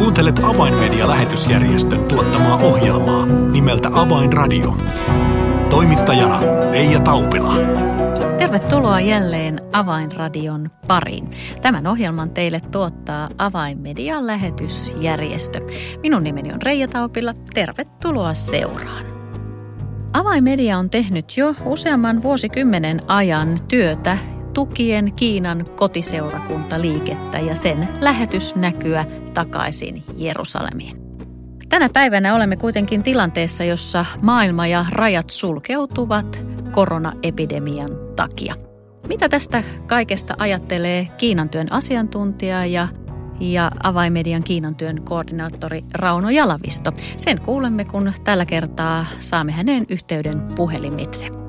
Kuuntelet Avainmedia-lähetysjärjestön tuottamaa ohjelmaa nimeltä Avainradio. Toimittajana Leija Taupila. Tervetuloa jälleen Avainradion pariin. Tämän ohjelman teille tuottaa Avainmedian lähetysjärjestö. Minun nimeni on Reija Taupila. Tervetuloa seuraan. Avainmedia on tehnyt jo useamman vuosikymmenen ajan työtä tukien Kiinan kotiseurakuntaliikettä ja sen lähetysnäkyä takaisin Jerusalemiin. Tänä päivänä olemme kuitenkin tilanteessa, jossa maailma ja rajat sulkeutuvat koronaepidemian takia. Mitä tästä kaikesta ajattelee Kiinan työn asiantuntija ja, ja avaimedian Kiinan työn koordinaattori Rauno Jalavisto? Sen kuulemme, kun tällä kertaa saamme hänen yhteyden puhelimitse.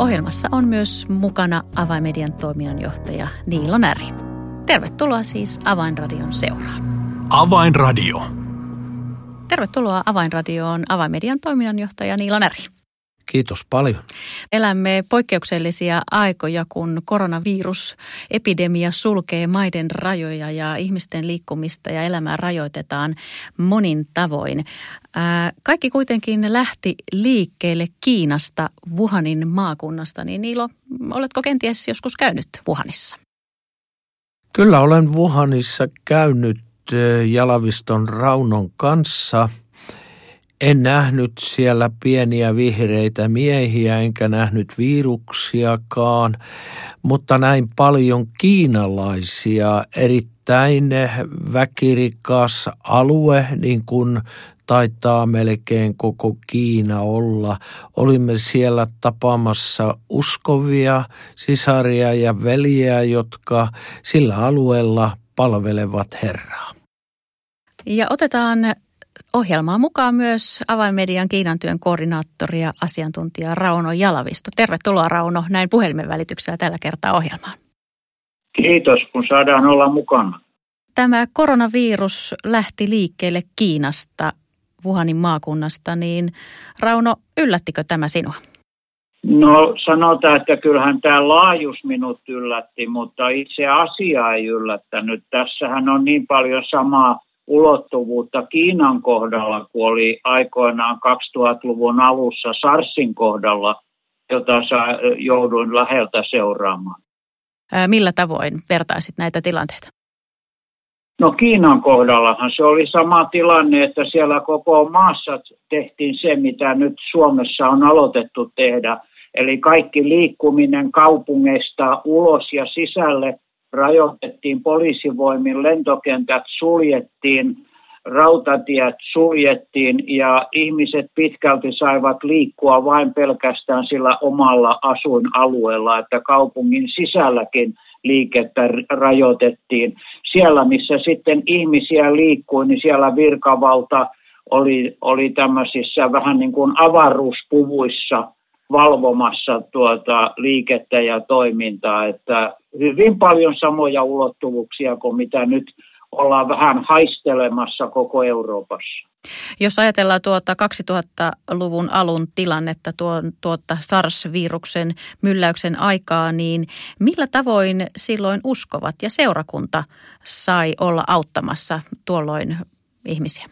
Ohjelmassa on myös mukana Avaimedian toiminnanjohtaja Niilo Näri. Tervetuloa siis Avainradion seuraan. Avainradio. Tervetuloa Avainradioon Avaimedian toiminnanjohtaja Niilo Näri. Kiitos paljon. Elämme poikkeuksellisia aikoja, kun koronavirusepidemia sulkee maiden rajoja ja ihmisten liikkumista ja elämää rajoitetaan monin tavoin. Kaikki kuitenkin lähti liikkeelle Kiinasta, Wuhanin maakunnasta. Niin Niilo, oletko kenties joskus käynyt Wuhanissa? Kyllä olen Wuhanissa käynyt Jalaviston Raunon kanssa – en nähnyt siellä pieniä vihreitä miehiä, enkä nähnyt viruksiakaan, mutta näin paljon kiinalaisia, erittäin väkirikas alue, niin kuin taitaa melkein koko Kiina olla. Olimme siellä tapaamassa uskovia sisaria ja veljiä, jotka sillä alueella palvelevat Herraa. Ja otetaan ohjelmaan mukaan myös Avainmedian Kiinan työn koordinaattori ja asiantuntija Rauno Jalavisto. Tervetuloa Rauno näin puhelimen välityksellä tällä kertaa ohjelmaan. Kiitos, kun saadaan olla mukana. Tämä koronavirus lähti liikkeelle Kiinasta, Wuhanin maakunnasta, niin Rauno, yllättikö tämä sinua? No sanotaan, että kyllähän tämä laajus minut yllätti, mutta itse asia ei yllättänyt. Tässähän on niin paljon samaa ulottuvuutta Kiinan kohdalla, kun oli aikoinaan 2000-luvun alussa SARSin kohdalla, jota jouduin läheltä seuraamaan. Millä tavoin vertaisit näitä tilanteita? No Kiinan kohdallahan se oli sama tilanne, että siellä koko maassa tehtiin se, mitä nyt Suomessa on aloitettu tehdä. Eli kaikki liikkuminen kaupungeista ulos ja sisälle – rajoitettiin poliisivoimin, lentokentät suljettiin, rautatiet suljettiin ja ihmiset pitkälti saivat liikkua vain pelkästään sillä omalla asuinalueella, että kaupungin sisälläkin liikettä rajoitettiin. Siellä, missä sitten ihmisiä liikkui, niin siellä virkavalta oli, oli tämmöisissä vähän niin kuin avaruuspuvuissa – valvomassa tuota liikettä ja toimintaa, että hyvin paljon samoja ulottuvuuksia kuin mitä nyt ollaan vähän haistelemassa koko Euroopassa. Jos ajatellaan tuota 2000-luvun alun tilannetta, tuon, tuota SARS-viruksen mylläyksen aikaa, niin millä tavoin silloin uskovat ja seurakunta sai olla auttamassa tuolloin ihmisiä?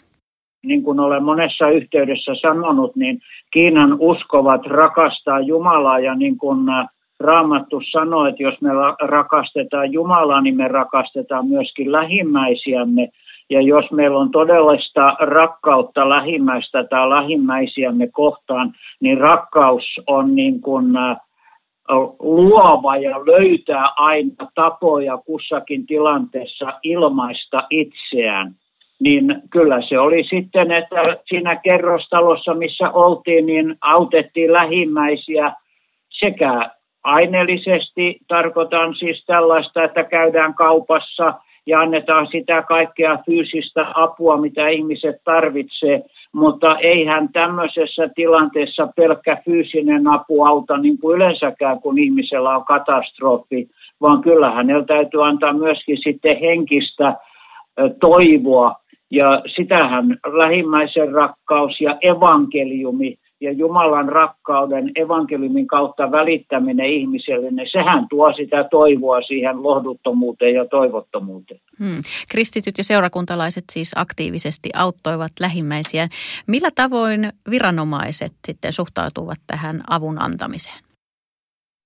niin kuin olen monessa yhteydessä sanonut, niin Kiinan uskovat rakastaa Jumalaa ja niin kuin äh, Raamattu sanoo, että jos me rakastetaan Jumalaa, niin me rakastetaan myöskin lähimmäisiämme. Ja jos meillä on todellista rakkautta lähimmäistä tai lähimmäisiämme kohtaan, niin rakkaus on niin kuin luova ja löytää aina tapoja kussakin tilanteessa ilmaista itseään niin kyllä se oli sitten, että siinä kerrostalossa, missä oltiin, niin autettiin lähimmäisiä sekä aineellisesti, tarkoitan siis tällaista, että käydään kaupassa ja annetaan sitä kaikkea fyysistä apua, mitä ihmiset tarvitsee, mutta eihän tämmöisessä tilanteessa pelkkä fyysinen apu auta niin kuin yleensäkään, kun ihmisellä on katastrofi, vaan kyllä hänellä täytyy antaa myöskin sitten henkistä toivoa. Ja sitähän lähimmäisen rakkaus ja evankeliumi ja Jumalan rakkauden evankeliumin kautta välittäminen ihmiselle, niin sehän tuo sitä toivoa siihen lohduttomuuteen ja toivottomuuteen. Hmm. Kristityt ja seurakuntalaiset siis aktiivisesti auttoivat lähimmäisiä. Millä tavoin viranomaiset sitten suhtautuvat tähän avun antamiseen?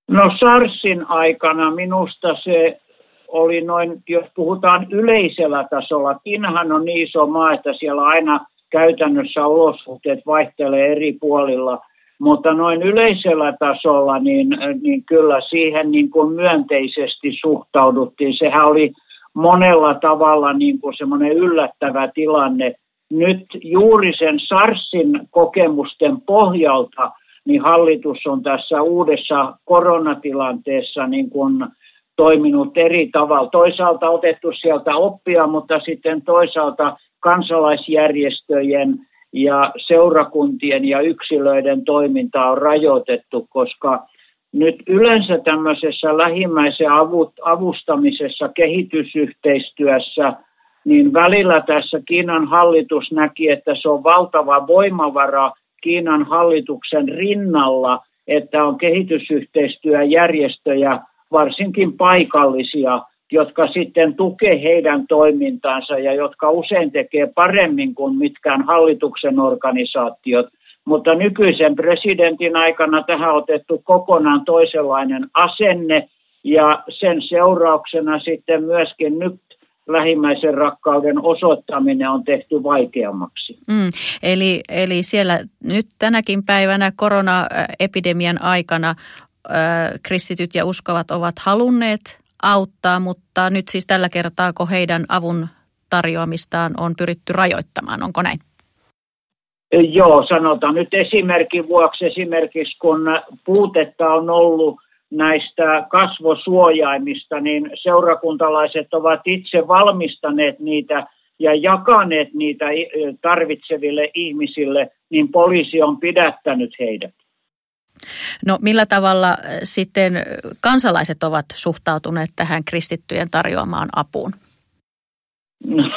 No SARSin aikana minusta se oli noin, jos puhutaan yleisellä tasolla, Kiinahan on niin iso maa, että siellä aina käytännössä olosuhteet vaihtelee eri puolilla, mutta noin yleisellä tasolla niin, niin kyllä siihen niin kuin myönteisesti suhtauduttiin. Sehän oli monella tavalla niin kuin semmoinen yllättävä tilanne. Nyt juuri sen SARSin kokemusten pohjalta niin hallitus on tässä uudessa koronatilanteessa niin kuin toiminut eri tavalla. Toisaalta otettu sieltä oppia, mutta sitten toisaalta kansalaisjärjestöjen ja seurakuntien ja yksilöiden toiminta on rajoitettu, koska nyt yleensä tämmöisessä lähimmäisen avustamisessa, kehitysyhteistyössä, niin välillä tässä Kiinan hallitus näki, että se on valtava voimavara Kiinan hallituksen rinnalla, että on kehitysyhteistyöjärjestöjä, varsinkin paikallisia, jotka sitten tukee heidän toimintaansa ja jotka usein tekee paremmin kuin mitkään hallituksen organisaatiot. Mutta nykyisen presidentin aikana tähän on otettu kokonaan toisenlainen asenne ja sen seurauksena sitten myöskin nyt lähimmäisen rakkauden osoittaminen on tehty vaikeammaksi. Mm, eli, eli siellä nyt tänäkin päivänä koronaepidemian aikana kristityt ja uskovat ovat halunneet auttaa, mutta nyt siis tällä kertaa, kun heidän avun tarjoamistaan on pyritty rajoittamaan, onko näin? Joo, sanotaan nyt esimerkin vuoksi esimerkiksi, kun puutetta on ollut näistä kasvosuojaimista, niin seurakuntalaiset ovat itse valmistaneet niitä ja jakaneet niitä tarvitseville ihmisille, niin poliisi on pidättänyt heidät. No millä tavalla äh, sitten kansalaiset ovat suhtautuneet tähän kristittyjen tarjoamaan apuun?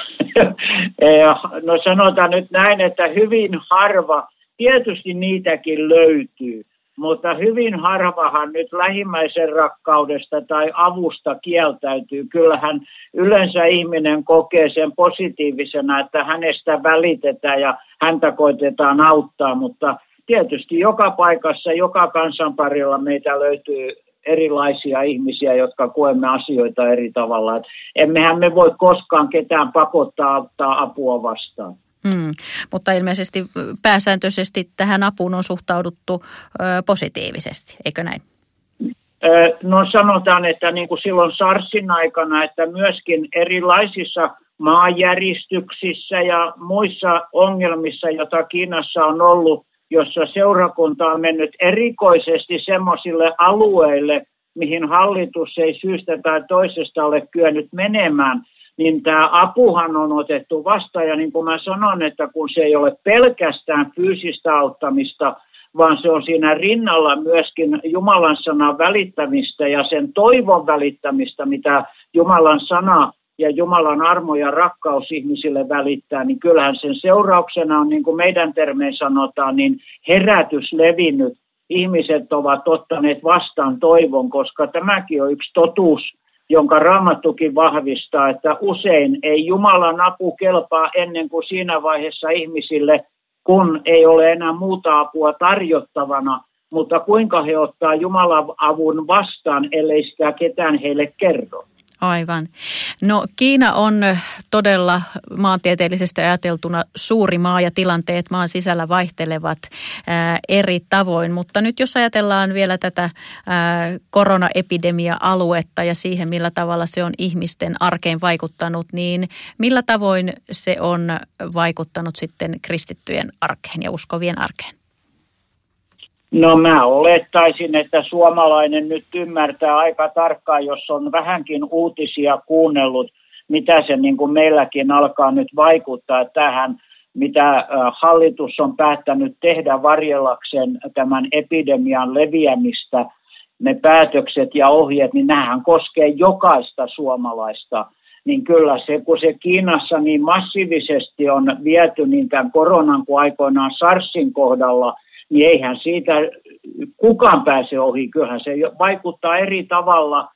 No sanotaan nyt näin, että hyvin harva, tietysti niitäkin löytyy, mutta hyvin harvahan nyt lähimmäisen rakkaudesta tai avusta kieltäytyy. Kyllähän yleensä ihminen kokee sen positiivisena, että hänestä välitetään ja häntä koitetaan auttaa, mutta tietysti joka paikassa, joka kansanparilla meitä löytyy erilaisia ihmisiä, jotka koemme asioita eri tavalla. Et emmehän me voi koskaan ketään pakottaa ottaa apua vastaan. Hmm. Mutta ilmeisesti pääsääntöisesti tähän apuun on suhtauduttu ö, positiivisesti, eikö näin? No sanotaan, että niin kuin silloin SARSin aikana, että myöskin erilaisissa maanjäristyksissä ja muissa ongelmissa, joita Kiinassa on ollut, jossa seurakunta on mennyt erikoisesti semmoisille alueille, mihin hallitus ei syystä tai toisesta ole kyennyt menemään, niin tämä apuhan on otettu vastaan. Ja niin kuin mä sanon, että kun se ei ole pelkästään fyysistä auttamista, vaan se on siinä rinnalla myöskin Jumalan sanan välittämistä ja sen toivon välittämistä, mitä Jumalan sana ja Jumalan armo ja rakkaus ihmisille välittää, niin kyllähän sen seurauksena on, niin kuin meidän termeen sanotaan, niin herätys levinnyt. Ihmiset ovat ottaneet vastaan toivon, koska tämäkin on yksi totuus, jonka Raamattukin vahvistaa, että usein ei Jumalan apu kelpaa ennen kuin siinä vaiheessa ihmisille, kun ei ole enää muuta apua tarjottavana, mutta kuinka he ottaa Jumalan avun vastaan, ellei sitä ketään heille kerro. Aivan. No Kiina on todella maantieteellisesti ajateltuna suuri maa ja tilanteet maan sisällä vaihtelevat ää, eri tavoin. Mutta nyt jos ajatellaan vielä tätä ää, koronaepidemia-aluetta ja siihen, millä tavalla se on ihmisten arkeen vaikuttanut, niin millä tavoin se on vaikuttanut sitten kristittyjen arkeen ja uskovien arkeen? No mä olettaisin, että suomalainen nyt ymmärtää aika tarkkaan, jos on vähänkin uutisia kuunnellut, mitä se niin kuin meilläkin alkaa nyt vaikuttaa tähän, mitä hallitus on päättänyt tehdä varjellakseen tämän epidemian leviämistä. Ne päätökset ja ohjeet, niin nämähän koskee jokaista suomalaista. Niin kyllä se, kun se Kiinassa niin massiivisesti on viety niin tämän koronan kuin aikoinaan SARSin kohdalla – niin eihän siitä kukaan pääse ohi. Kyllähän se vaikuttaa eri tavalla,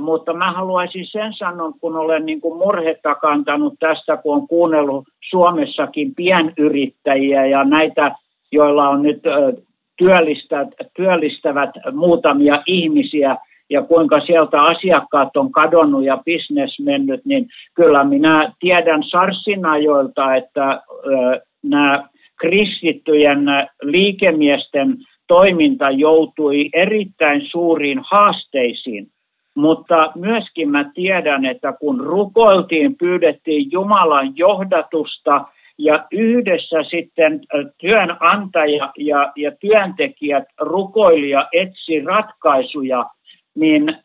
mutta mä haluaisin sen sanoa, kun olen niin kuin murhetta kantanut tästä, kun on kuunnellut Suomessakin pienyrittäjiä ja näitä, joilla on nyt työllistävät muutamia ihmisiä, ja kuinka sieltä asiakkaat on kadonnut ja bisnes mennyt, niin kyllä minä tiedän Sarsin ajoilta, että nämä kristittyjen liikemiesten toiminta joutui erittäin suuriin haasteisiin. Mutta myöskin mä tiedän, että kun rukoiltiin, pyydettiin Jumalan johdatusta ja yhdessä sitten työnantaja ja, ja työntekijät rukoilija etsi ratkaisuja – niin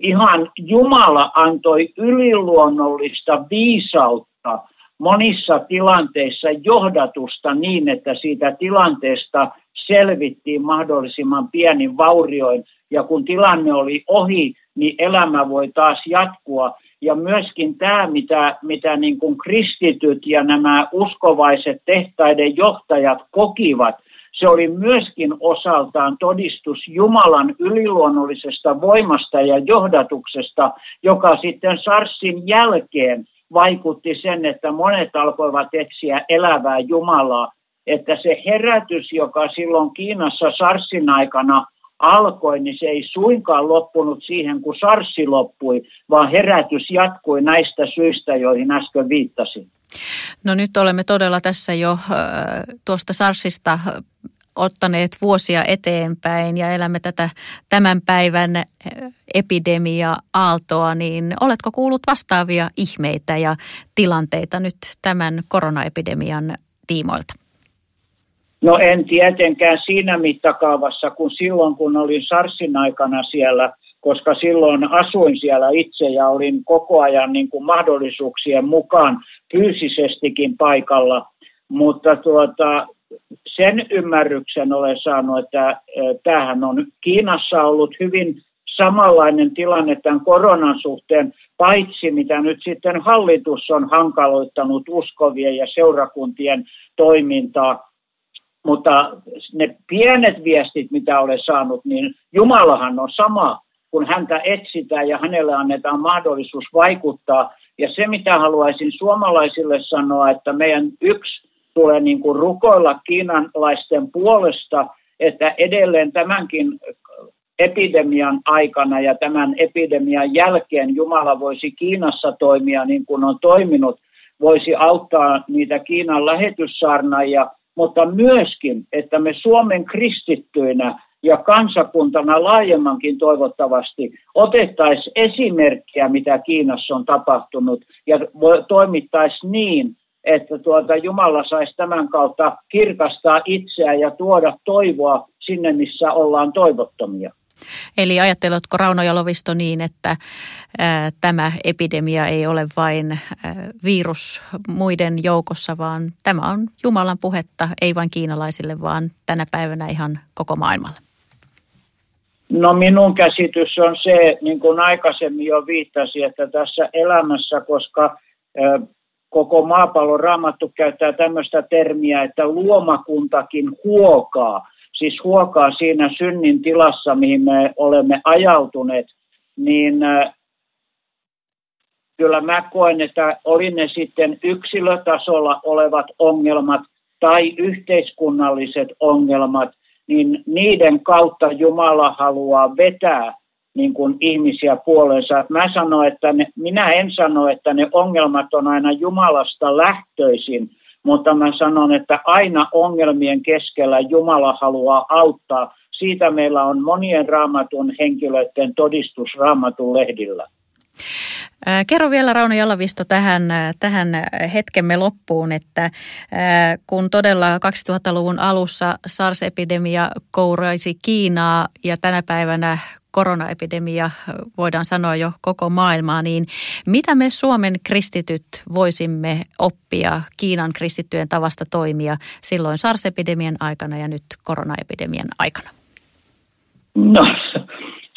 ihan Jumala antoi yliluonnollista viisautta monissa tilanteissa johdatusta niin, että siitä tilanteesta selvittiin mahdollisimman pienin vaurioin. Ja kun tilanne oli ohi, niin elämä voi taas jatkua. Ja myöskin tämä, mitä, mitä niin kuin kristityt ja nämä uskovaiset tehtaiden johtajat kokivat – se oli myöskin osaltaan todistus Jumalan yliluonnollisesta voimasta ja johdatuksesta, joka sitten Sarsin jälkeen vaikutti sen, että monet alkoivat etsiä elävää Jumalaa. Että se herätys, joka silloin Kiinassa Sarsin aikana alkoi, niin se ei suinkaan loppunut siihen, kun Sarsi loppui, vaan herätys jatkui näistä syistä, joihin äsken viittasin. No nyt olemme todella tässä jo tuosta Sarsista ottaneet vuosia eteenpäin ja elämme tätä tämän päivän epidemia-aaltoa, niin oletko kuullut vastaavia ihmeitä ja tilanteita nyt tämän koronaepidemian tiimoilta? No en tietenkään siinä mittakaavassa kuin silloin, kun olin Sarsin aikana siellä, koska silloin asuin siellä itse ja olin koko ajan niin kuin mahdollisuuksien mukaan fyysisestikin paikalla. Mutta tuota, sen ymmärryksen olen saanut, että tämähän on Kiinassa ollut hyvin samanlainen tilanne tämän koronan suhteen, paitsi mitä nyt sitten hallitus on hankaloittanut uskovien ja seurakuntien toimintaa. Mutta ne pienet viestit, mitä olen saanut, niin Jumalahan on sama, kun häntä etsitään ja hänelle annetaan mahdollisuus vaikuttaa. Ja se, mitä haluaisin suomalaisille sanoa, että meidän yksi tulee niin kuin rukoilla kiinalaisten puolesta, että edelleen tämänkin epidemian aikana ja tämän epidemian jälkeen Jumala voisi Kiinassa toimia niin kuin on toiminut, voisi auttaa niitä Kiinan lähetyssaarnaajia, mutta myöskin, että me Suomen kristittyinä ja kansakuntana laajemmankin toivottavasti otettaisiin esimerkkiä, mitä Kiinassa on tapahtunut ja toimittaisiin niin, että tuota, Jumala saisi tämän kautta kirkastaa itseään ja tuoda toivoa sinne, missä ollaan toivottomia. Eli ajatteletko Rauno Jalovisto niin, että ää, tämä epidemia ei ole vain ää, virus muiden joukossa, vaan tämä on Jumalan puhetta, ei vain kiinalaisille, vaan tänä päivänä ihan koko maailmalle? No minun käsitys on se, niin kuin aikaisemmin jo viittasi, että tässä elämässä, koska koko maapallon raamattu käyttää tämmöistä termiä, että luomakuntakin huokaa, siis huokaa siinä synnin tilassa, mihin me olemme ajautuneet, niin kyllä mä koen, että oli ne sitten yksilötasolla olevat ongelmat tai yhteiskunnalliset ongelmat, niin niiden kautta Jumala haluaa vetää niin kuin ihmisiä puolensa. Mä sanon, että ne, minä en sano, että ne ongelmat on aina Jumalasta lähtöisin, mutta mä sanon, että aina ongelmien keskellä Jumala haluaa auttaa. Siitä meillä on monien raamatun henkilöiden todistus raamatun lehdillä. Kerro vielä Rauno Jalavisto tähän, tähän hetkemme loppuun, että kun todella 2000-luvun alussa SARS-epidemia kouraisi Kiinaa ja tänä päivänä koronaepidemia voidaan sanoa jo koko maailmaa, niin mitä me Suomen kristityt voisimme oppia Kiinan kristittyjen tavasta toimia silloin SARS-epidemian aikana ja nyt koronaepidemian aikana? No,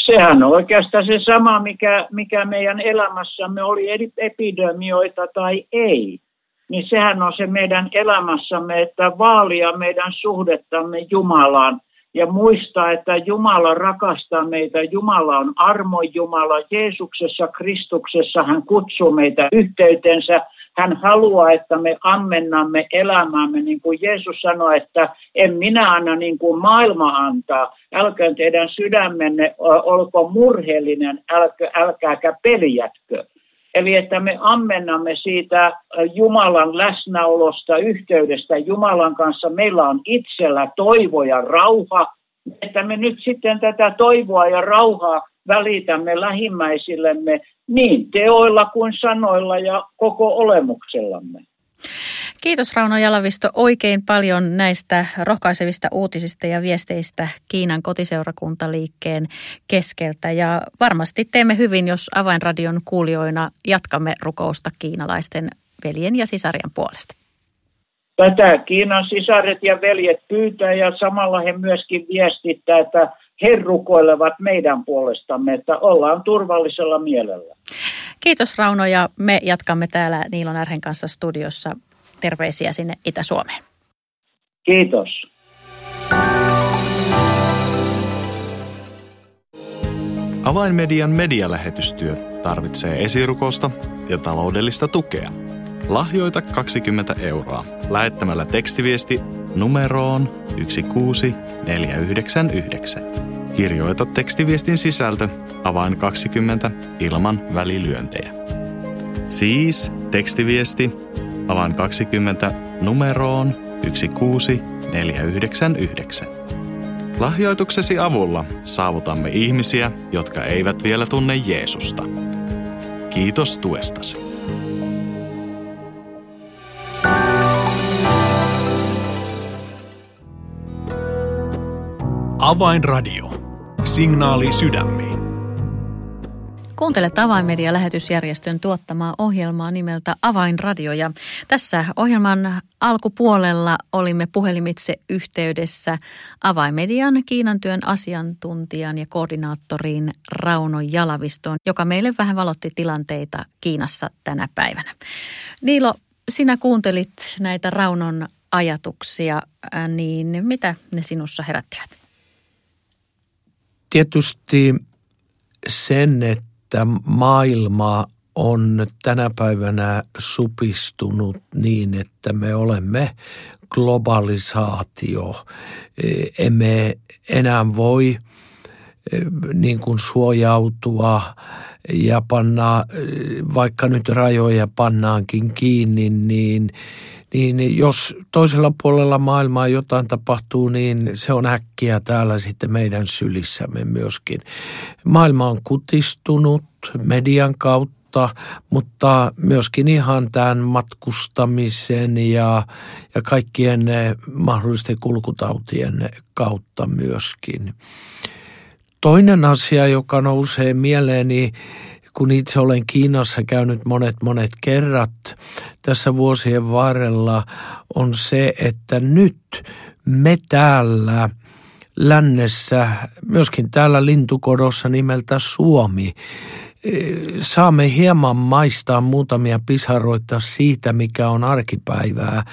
sehän on oikeastaan se sama, mikä, mikä meidän elämässämme oli epidemioita tai ei. niin sehän on se meidän elämässämme, että vaalia meidän suhdettamme Jumalaan ja muistaa, että Jumala rakastaa meitä. Jumala on armon Jumala. Jeesuksessa, Kristuksessa hän kutsuu meitä yhteytensä. Hän haluaa, että me ammennamme elämäämme, niin kuin Jeesus sanoi, että en minä anna niin kuin maailma antaa. Älkää teidän sydämenne olko murheellinen, älkää, älkääkä peljätkö. Eli että me ammennamme siitä Jumalan läsnäolosta, yhteydestä Jumalan kanssa. Meillä on itsellä toivo ja rauha, että me nyt sitten tätä toivoa ja rauhaa välitämme lähimmäisillemme niin teoilla kuin sanoilla ja koko olemuksellamme. Kiitos Rauno Jalavisto oikein paljon näistä rohkaisevista uutisista ja viesteistä Kiinan kotiseurakuntaliikkeen keskeltä. Ja varmasti teemme hyvin, jos Avainradion kuulijoina jatkamme rukousta kiinalaisten veljen ja sisarien puolesta. Tätä Kiinan sisaret ja veljet pyytää ja samalla he myöskin viestittää, että he rukoilevat meidän puolestamme, että ollaan turvallisella mielellä. Kiitos Rauno ja me jatkamme täällä Niilon Ärhen kanssa studiossa terveisiä sinne Itä-Suomeen. Kiitos. Avainmedian medialähetystyö tarvitsee esirukosta ja taloudellista tukea. Lahjoita 20 euroa lähettämällä tekstiviesti numeroon 16499. Kirjoita tekstiviestin sisältö avain 20 ilman välilyöntejä. Siis tekstiviesti Alan 20 numeroon 16499. Lahjoituksesi avulla saavutamme ihmisiä, jotka eivät vielä tunne Jeesusta. Kiitos tuestasi. Avainradio. Signaali sydämiin. Kuuntelet Avainmedia-lähetysjärjestön tuottamaa ohjelmaa nimeltä Avainradio. Ja tässä ohjelman alkupuolella olimme puhelimitse yhteydessä Avainmedian Kiinan työn asiantuntijan ja koordinaattoriin Rauno Jalavistoon, joka meille vähän valotti tilanteita Kiinassa tänä päivänä. Niilo, sinä kuuntelit näitä Raunon ajatuksia, niin mitä ne sinussa herättivät? Tietysti sen, että että maailma on tänä päivänä supistunut niin, että me olemme globalisaatio. Emme enää voi e, niin kuin suojautua ja panna, vaikka nyt rajoja pannaankin kiinni, niin – niin jos toisella puolella maailmaa jotain tapahtuu, niin se on äkkiä täällä sitten meidän sylissämme myöskin. Maailma on kutistunut median kautta, mutta myöskin ihan tämän matkustamisen ja, ja kaikkien mahdollisten kulkutautien kautta myöskin. Toinen asia, joka nousee mieleeni, kun itse olen Kiinassa käynyt monet monet kerrat tässä vuosien varrella, on se, että nyt me täällä lännessä, myöskin täällä lintukodossa nimeltä Suomi, saamme hieman maistaa muutamia pisaroita siitä, mikä on arkipäivää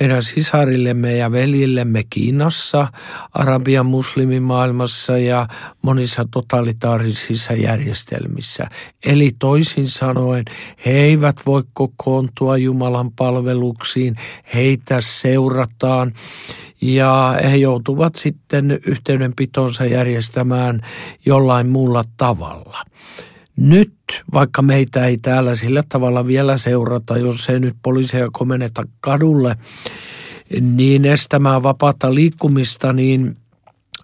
meidän sisarillemme ja veljillemme Kiinassa, Arabian muslimimaailmassa ja monissa totalitaarisissa järjestelmissä. Eli toisin sanoen, he eivät voi kokoontua Jumalan palveluksiin, heitä seurataan ja he joutuvat sitten yhteydenpitonsa järjestämään jollain muulla tavalla. Nyt, vaikka meitä ei täällä sillä tavalla vielä seurata, jos ei nyt poliiseja komenneta kadulle, niin estämään vapaata liikkumista, niin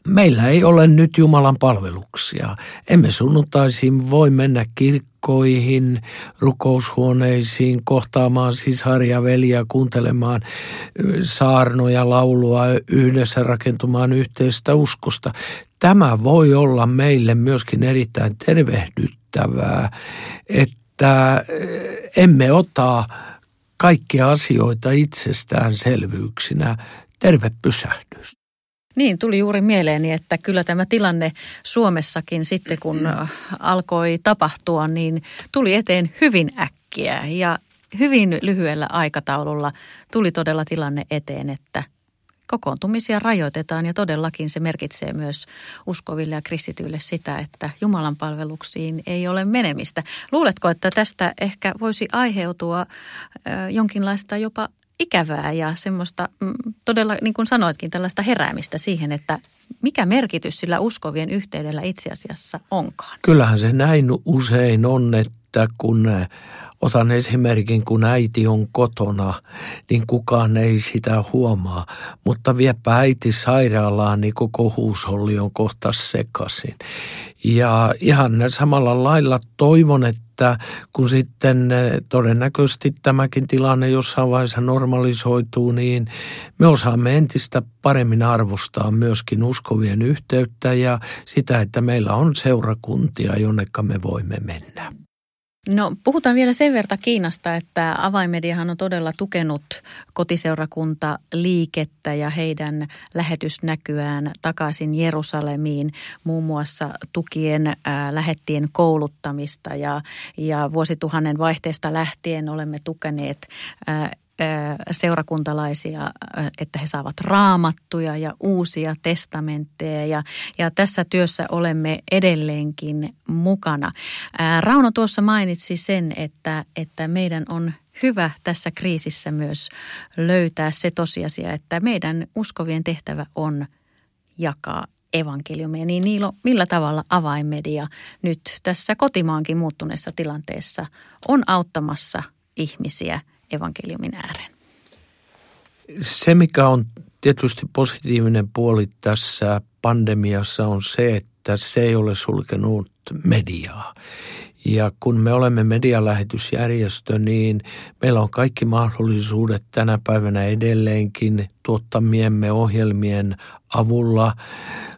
meillä ei ole nyt Jumalan palveluksia. Emme sunnuntaisin voi mennä kirkkoihin, rukoushuoneisiin, kohtaamaan sisaria, veliä, kuuntelemaan saarnoja, laulua, yhdessä rakentumaan yhteistä uskosta. Tämä voi olla meille myöskin erittäin tervehdyttävää merkittävää, että eh, emme ota kaikkia asioita itsestäänselvyyksinä. Terve pysähdys. Niin, tuli juuri mieleeni, että kyllä tämä tilanne Suomessakin sitten kun alkoi tapahtua, niin tuli eteen hyvin äkkiä. Ja, hyvin lyhyellä aikataululla tuli todella tilanne eteen, että kokoontumisia rajoitetaan ja todellakin se merkitsee myös uskoville ja kristityille sitä, että Jumalan palveluksiin ei ole menemistä. Luuletko, että tästä ehkä voisi aiheutua jonkinlaista jopa ikävää ja semmoista mm, todella, niin kuin sanoitkin, tällaista heräämistä siihen, että mikä merkitys sillä uskovien yhteydellä itse asiassa onkaan? Kyllähän se näin usein on, että kun Otan esimerkin, kun äiti on kotona, niin kukaan ei sitä huomaa. Mutta viepä äiti sairaalaan, niin koko huusholli on kohta sekaisin. Ja ihan samalla lailla toivon, että kun sitten eh, todennäköisesti tämäkin tilanne jossain vaiheessa normalisoituu, niin me osaamme entistä paremmin arvostaa myöskin uskovien yhteyttä ja sitä, että meillä on seurakuntia, jonnekka me voimme mennä. No puhutaan vielä sen verran Kiinasta, että avaimediahan on todella tukenut kotiseurakunta liikettä ja heidän lähetysnäkyään takaisin Jerusalemiin muun muassa tukien ää, lähettien kouluttamista. Ja, ja vuosituhannen vaihteesta lähtien olemme tukeneet ää, seurakuntalaisia, että he saavat raamattuja ja uusia testamentteja ja, ja tässä työssä olemme edelleenkin mukana. Rauno tuossa mainitsi sen, että, että meidän on hyvä tässä kriisissä myös löytää se tosiasia, että meidän uskovien tehtävä on jakaa evankeliumia. Niin Niilo, millä tavalla avainmedia nyt tässä kotimaankin muuttuneessa tilanteessa on auttamassa ihmisiä – evankeliumin ääreen? Se, mikä on tietysti positiivinen puoli tässä pandemiassa on se, että se ei ole sulkenut mediaa. Ja kun me olemme medialähetysjärjestö, niin meillä on kaikki mahdollisuudet tänä päivänä edelleenkin tuottamiemme ohjelmien avulla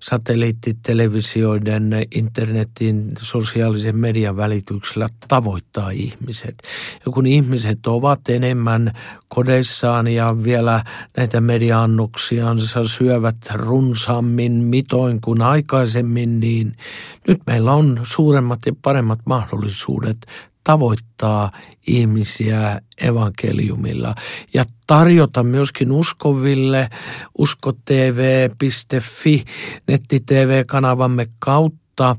satelliittitelevisioiden, internetin, sosiaalisen median välityksellä tavoittaa ihmiset. Ja kun ihmiset ovat enemmän kodeissaan ja vielä näitä mediaannoksiansa syövät runsaammin mitoin kuin aikaisemmin, niin nyt meillä on suuremmat ja paremmat mahdollisuudet tavoittaa ihmisiä evankeliumilla ja tarjota myöskin uskoville uskotv.fi netti-tv-kanavamme kautta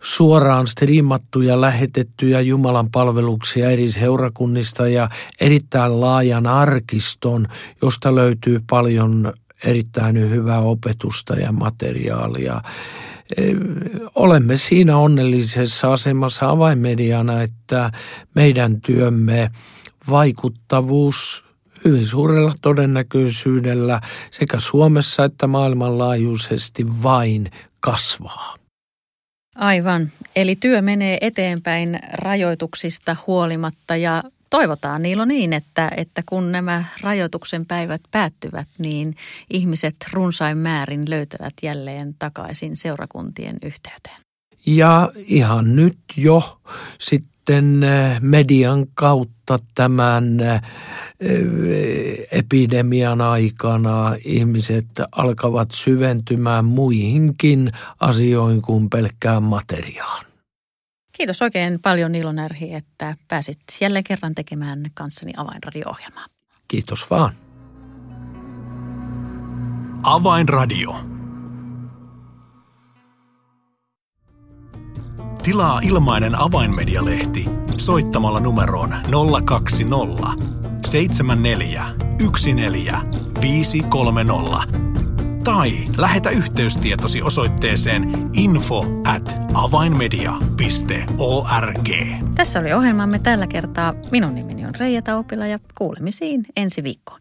suoraan striimattuja lähetettyjä Jumalan palveluksia eri seurakunnista ja erittäin laajan arkiston, josta löytyy paljon erittäin hyvää opetusta ja materiaalia olemme siinä onnellisessa asemassa avainmediana, että meidän työmme vaikuttavuus hyvin suurella todennäköisyydellä sekä Suomessa että maailmanlaajuisesti vain kasvaa. Aivan. Eli työ menee eteenpäin rajoituksista huolimatta ja toivotaan Niilo niin, että, että kun nämä rajoituksen päivät päättyvät, niin ihmiset runsain määrin löytävät jälleen takaisin seurakuntien yhteyteen. Ja ihan nyt jo sitten eh, median kautta tämän eh, epidemian aikana ihmiset alkavat syventymään muihinkin asioihin kuin pelkkään materiaan. Kiitos oikein paljon Niilo Närhi, että pääsit jälleen kerran tekemään kanssani Avainradio-ohjelmaa. Kiitos vaan. Avainradio. Tilaa ilmainen avainmedialehti soittamalla numeroon 020 74 14 530 tai lähetä yhteystietosi osoitteeseen info at avainmedia.org. Tässä oli ohjelmamme tällä kertaa. Minun nimeni on Reija Taupila ja kuulemisiin ensi viikkoon.